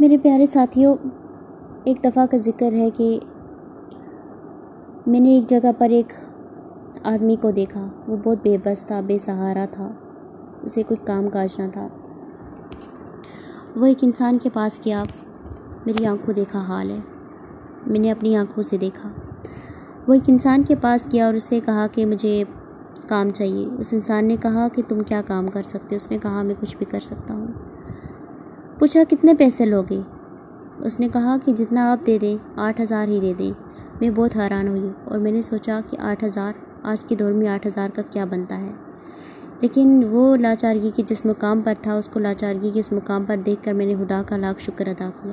میرے پیارے ساتھیوں، ایک دفعہ کا ذکر ہے کہ میں نے ایک جگہ پر ایک آدمی کو دیکھا۔ وہ بہت بے بس تھا، بے سہارا تھا۔ اسے کوئی کام کاج نہ تھا۔ وہ ایک انسان کے پاس گیا۔ میری آنکھوں دیکھا حال ہے۔ میں نے اپنی آنکھوں سے دیکھا۔ وہ ایک انسان کے پاس گیا اور اسے کہا کہ مجھے کام چاہیے۔ اس انسان نے کہا کہ تم کیا کام کر سکتے اس نے کہا، میں کچھ بھی کر سکتا ہوں۔ پوچھا کتنے پیسے لوگے؟ اس نے کہا کہ جتنا آپ دے دیں، آٹھ ہزار ہی دے دیں۔ میں بہت حیران ہوئی اور میں نے سوچا کہ آٹھ ہزار، آج کے دور میں آٹھ ہزار کا کیا بنتا ہے۔ لیکن وہ لاچارگی کے جس مقام پر تھا، اس کو لاچارگی کے اس مقام پر دیکھ کر میں نے خدا کا لاکھ شکر ادا کیا۔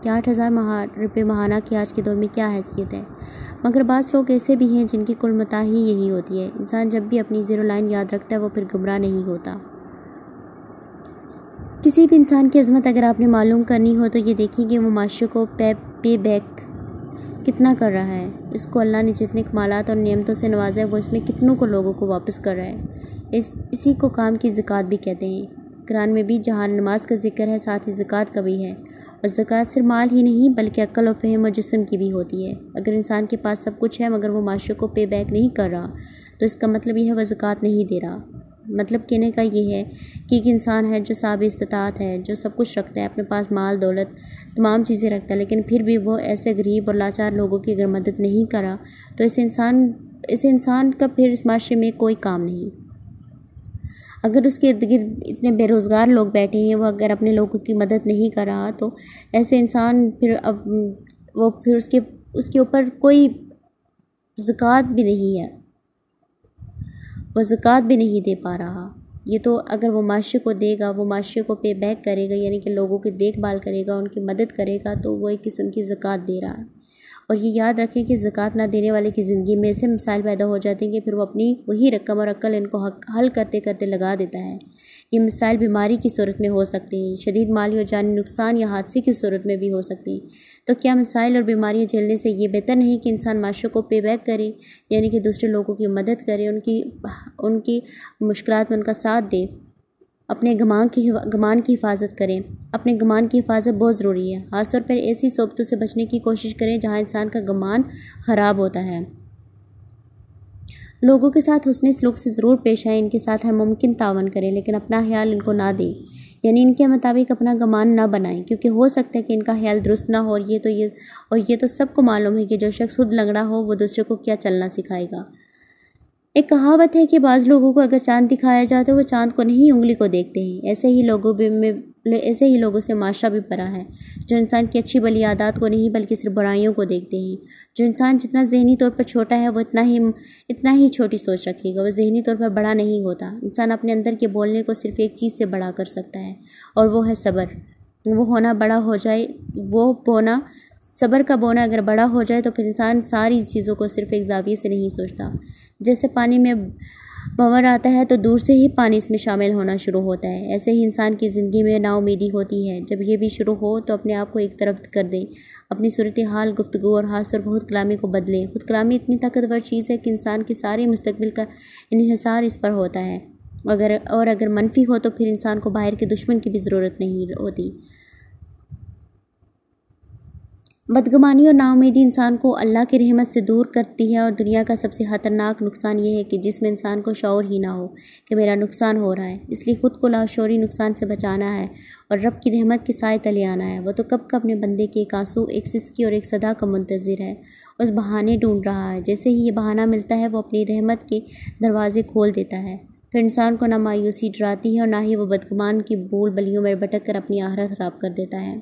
کہ آٹھ ہزار مہا، روپے ماہانہ کی آج کے دور میں کیا حیثیت ہے؟ مگر بعض لوگ ایسے بھی ہیں جن کی کل متاح ہی یہی ہوتی ہے۔ انسان جب بھی اپنی زیرو لائن یاد رکھتا ہے، وہ پھر گمراہ نہیں ہوتا۔ کسی بھی انسان کی عظمت اگر آپ نے معلوم کرنی ہو تو یہ دیکھیں کہ وہ معاشرے کو پے پے بیک کتنا کر رہا ہے۔ اس کو اللہ نے جتنے کمالات اور نعمتوں سے نوازا ہے، وہ اس میں کتنوں کو لوگوں کو واپس کر رہا ہے۔ اس، اسی کو کام کی زکوٰۃ بھی کہتے ہیں۔ قرآن میں بھی جہاں نماز کا ذکر ہے، ساتھ ہی زکوٰۃ کا بھی ہے۔ اور زکوٰۃ صرف مال ہی نہیں، بلکہ عقل و فہم و جسم کی بھی ہوتی ہے۔ اگر انسان کے پاس سب کچھ ہے مگر وہ معاشرے کو پے بیک نہیں کر رہا، تو اس کا مطلب یہ ہے وہ زکوٰۃ نہیں دے رہا۔ مطلب کہنے کا یہ ہے کہ ایک انسان ہے جو صاب استطاعت ہے، جو سب کچھ رکھتا ہے، اپنے پاس مال، دولت، تمام چیزیں رکھتا ہے، لیکن پھر بھی وہ ایسے غریب اور لاچار لوگوں کی اگر مدد نہیں کرا تو اس انسان اس انسان کا پھر اس معاشرے میں کوئی کام نہیں۔ اگر اس کے ارد گرد اتنے بے روزگار لوگ بیٹھے ہیں، وہ اگر اپنے لوگوں کی مدد نہیں کر رہا تو ایسے انسان پھر اب وہ پھر اس کے اس کے اوپر کوئی زکوٰۃ بھی نہیں ہے۔ وہ زکوٰۃ بھی نہیں دے پا رہا۔ یہ تو اگر وہ معاشرے کو دے گا، وہ معاشرے کو پے بیک کرے گا یعنی کہ لوگوں کی دیکھ بھال کرے گا، ان کی مدد کرے گا، تو وہ ایک قسم کی زکوٰۃ دے رہا ہے۔ اور یہ یاد رکھیں کہ زکوٰۃ نہ دینے والے کی زندگی میں ایسے مسائل پیدا ہو جاتے ہیں کہ پھر وہ اپنی وہی رقم اور عقل ان کو حل کرتے کرتے لگا دیتا ہے۔ یہ مسائل بیماری کی صورت میں ہو سکتے ہیں۔ شدید مالی اور جانی نقصان یا حادثے کی صورت میں بھی ہو سکتے ہیں۔ تو کیا مسائل اور بیماریاں جھیلنے سے یہ بہتر نہیں کہ انسان معاشرے کو پے بیک کرے یعنی کہ دوسرے لوگوں کی مدد کرے، ان کی ان کی مشکلات میں ان کا ساتھ دے؟ اپنے گمان کی گمان کی حفاظت کریں۔ اپنے گمان کی حفاظت بہت ضروری ہے۔ خاص طور پر ایسی صحبتوں سے بچنے کی کوشش کریں جہاں انسان کا گمان خراب ہوتا ہے۔ لوگوں کے ساتھ حسن سلوک سے ضرور پیش آئیں، ان کے ساتھ ہر ممکن تعاون کریں، لیکن اپنا خیال ان کو نہ دیں۔ یعنی ان کے مطابق اپنا گمان نہ بنائیں، کیونکہ ہو سکتا ہے کہ ان کا خیال درست نہ ہو اور یہ تو یہ اور یہ تو سب کو معلوم ہے کہ جو شخص خود لنگڑا ہو، وہ دوسرے کو کیا چلنا سکھائے گا۔ ایک کہاوت ہے کہ بعض لوگوں کو اگر چاند دکھایا جائے تو وہ چاند کو نہیں، انگلی کو دیکھتے ہیں۔ ایسے ہی لوگوں میں، ایسے ہی لوگوں سے معاشرہ بھی پڑا ہے۔ جو انسان کی اچھی بلی عادات کو نہیں، بلکہ صرف برائیوں کو دیکھتے ہیں۔ جو انسان جتنا ذہنی طور پر چھوٹا ہے، وہ اتنا ہی اتنا ہی چھوٹی سوچ رکھے گا۔ وہ ذہنی طور پر بڑا نہیں ہوتا۔ انسان اپنے اندر کے بولنے کو صرف ایک چیز سے بڑا کر سکتا ہے، اور وہ ہے صبر۔ وہ ہونا بڑا ہو جائے، وہ بونا، صبر کا بونا اگر بڑا ہو جائے تو پھر انسان ساری چیزوں کو صرف ایک زاویے سے نہیں سوچتا۔ جیسے پانی میں بھنور آتا ہے تو دور سے ہی پانی اس میں شامل ہونا شروع ہوتا ہے۔ ایسے ہی انسان کی زندگی میں نا امیدی ہوتی ہے۔ جب یہ بھی شروع ہو تو اپنے آپ کو ایک طرف کر دیں۔ اپنی صورت حال گفتگو اور خاص اور بہت کلامی کو بدلیں۔ خود کلامی اتنی طاقتور چیز ہے کہ انسان کے سارے مستقبل کا انحصار اس پر ہوتا ہے۔ اگر اور اگر منفی ہو تو پھر انسان کو باہر کے دشمن کی بھی ضرورت نہیں ہوتی۔ بدگمانی اور ناامیدی انسان کو اللہ کی رحمت سے دور کرتی ہے اور دنیا کا سب سے خطرناک نقصان یہ ہے کہ جس میں انسان کو شعور ہی نہ ہو کہ میرا نقصان ہو رہا ہے۔ اس لیے خود کو لاشعوری نقصان سے بچانا ہے اور رب کی رحمت کے سائے تلے آنا ہے۔ وہ تو کب کب اپنے بندے کے ایک آنسو، ایک سسکی اور ایک صدا کا منتظر ہے، اس بہانے ڈھونڈ رہا ہے۔ جیسے ہی یہ بہانہ ملتا ہے، وہ اپنی رحمت کے دروازے کھول دیتا ہے۔ پھر انسان کو نہ مایوسی ڈراتی ہے اور نہ ہی وہ بدگمان کی بول بلیوں میں بھٹک کر اپنی آہرت خراب کر دیتا ہے۔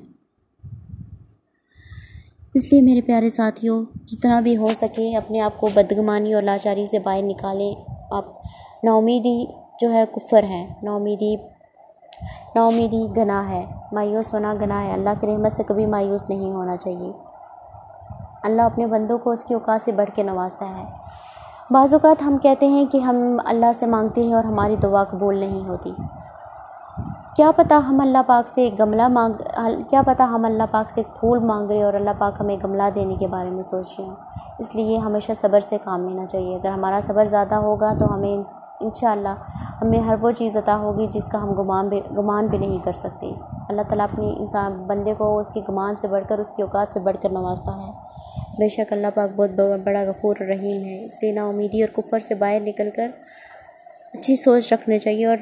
اس لیے میرے پیارے ساتھیوں، جتنا بھی ہو سکے اپنے آپ کو بدگمانی اور لاچاری سے باہر نکالیں۔ آپ نومیدی جو ہے کفر ہے نومیدی نومیدی گناہ ہے۔ مایوس ہونا گناہ ہے۔ اللہ کی رحمت سے کبھی مایوس نہیں ہونا چاہیے۔ اللہ اپنے بندوں کو اس کی اوقات سے بڑھ کے نوازتا ہے۔ بعض اوقات ہم کہتے ہیں کہ ہم اللہ سے مانگتے ہیں اور ہماری دعا قبول نہیں ہوتی۔ کیا پتہ ہم اللہ پاک سے ایک گملہ مانگ کیا پتہ ہم اللہ پاک سے ایک پھول مانگ رہے اور اللہ پاک ہمیں گملہ دینے کے بارے میں سوچ رہے ہیں۔ اس لیے ہمیشہ صبر سے کام لینا چاہیے۔ اگر ہمارا صبر زیادہ ہوگا تو ہمیں ان شاء اللہ ہمیں ہر وہ چیز عطا ہوگی جس کا ہم گمان بھی گمان بھی نہیں کر سکتے۔ اللہ تعالیٰ اپنی انسان بندے کو اس کی گمان سے بڑھ کر اس کی اوقات سے بڑھ کر نوازتا ہے۔ بے شک اللہ پاک بہت بڑا غفور رحیم ہے۔ اس لیے نا امیدی اور کفر سے باہر نکل کر اچھی سوچ رکھنے چاہیے اور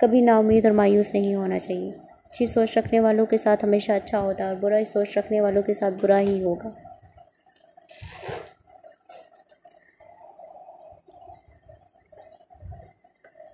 کبھی نا امید اور مایوس نہیں ہونا چاہیے۔ اچھی سوچ رکھنے والوں کے ساتھ ہمیشہ اچھا ہوتا ہے اور برا سوچ رکھنے والوں کے ساتھ برا ہی ہوگا۔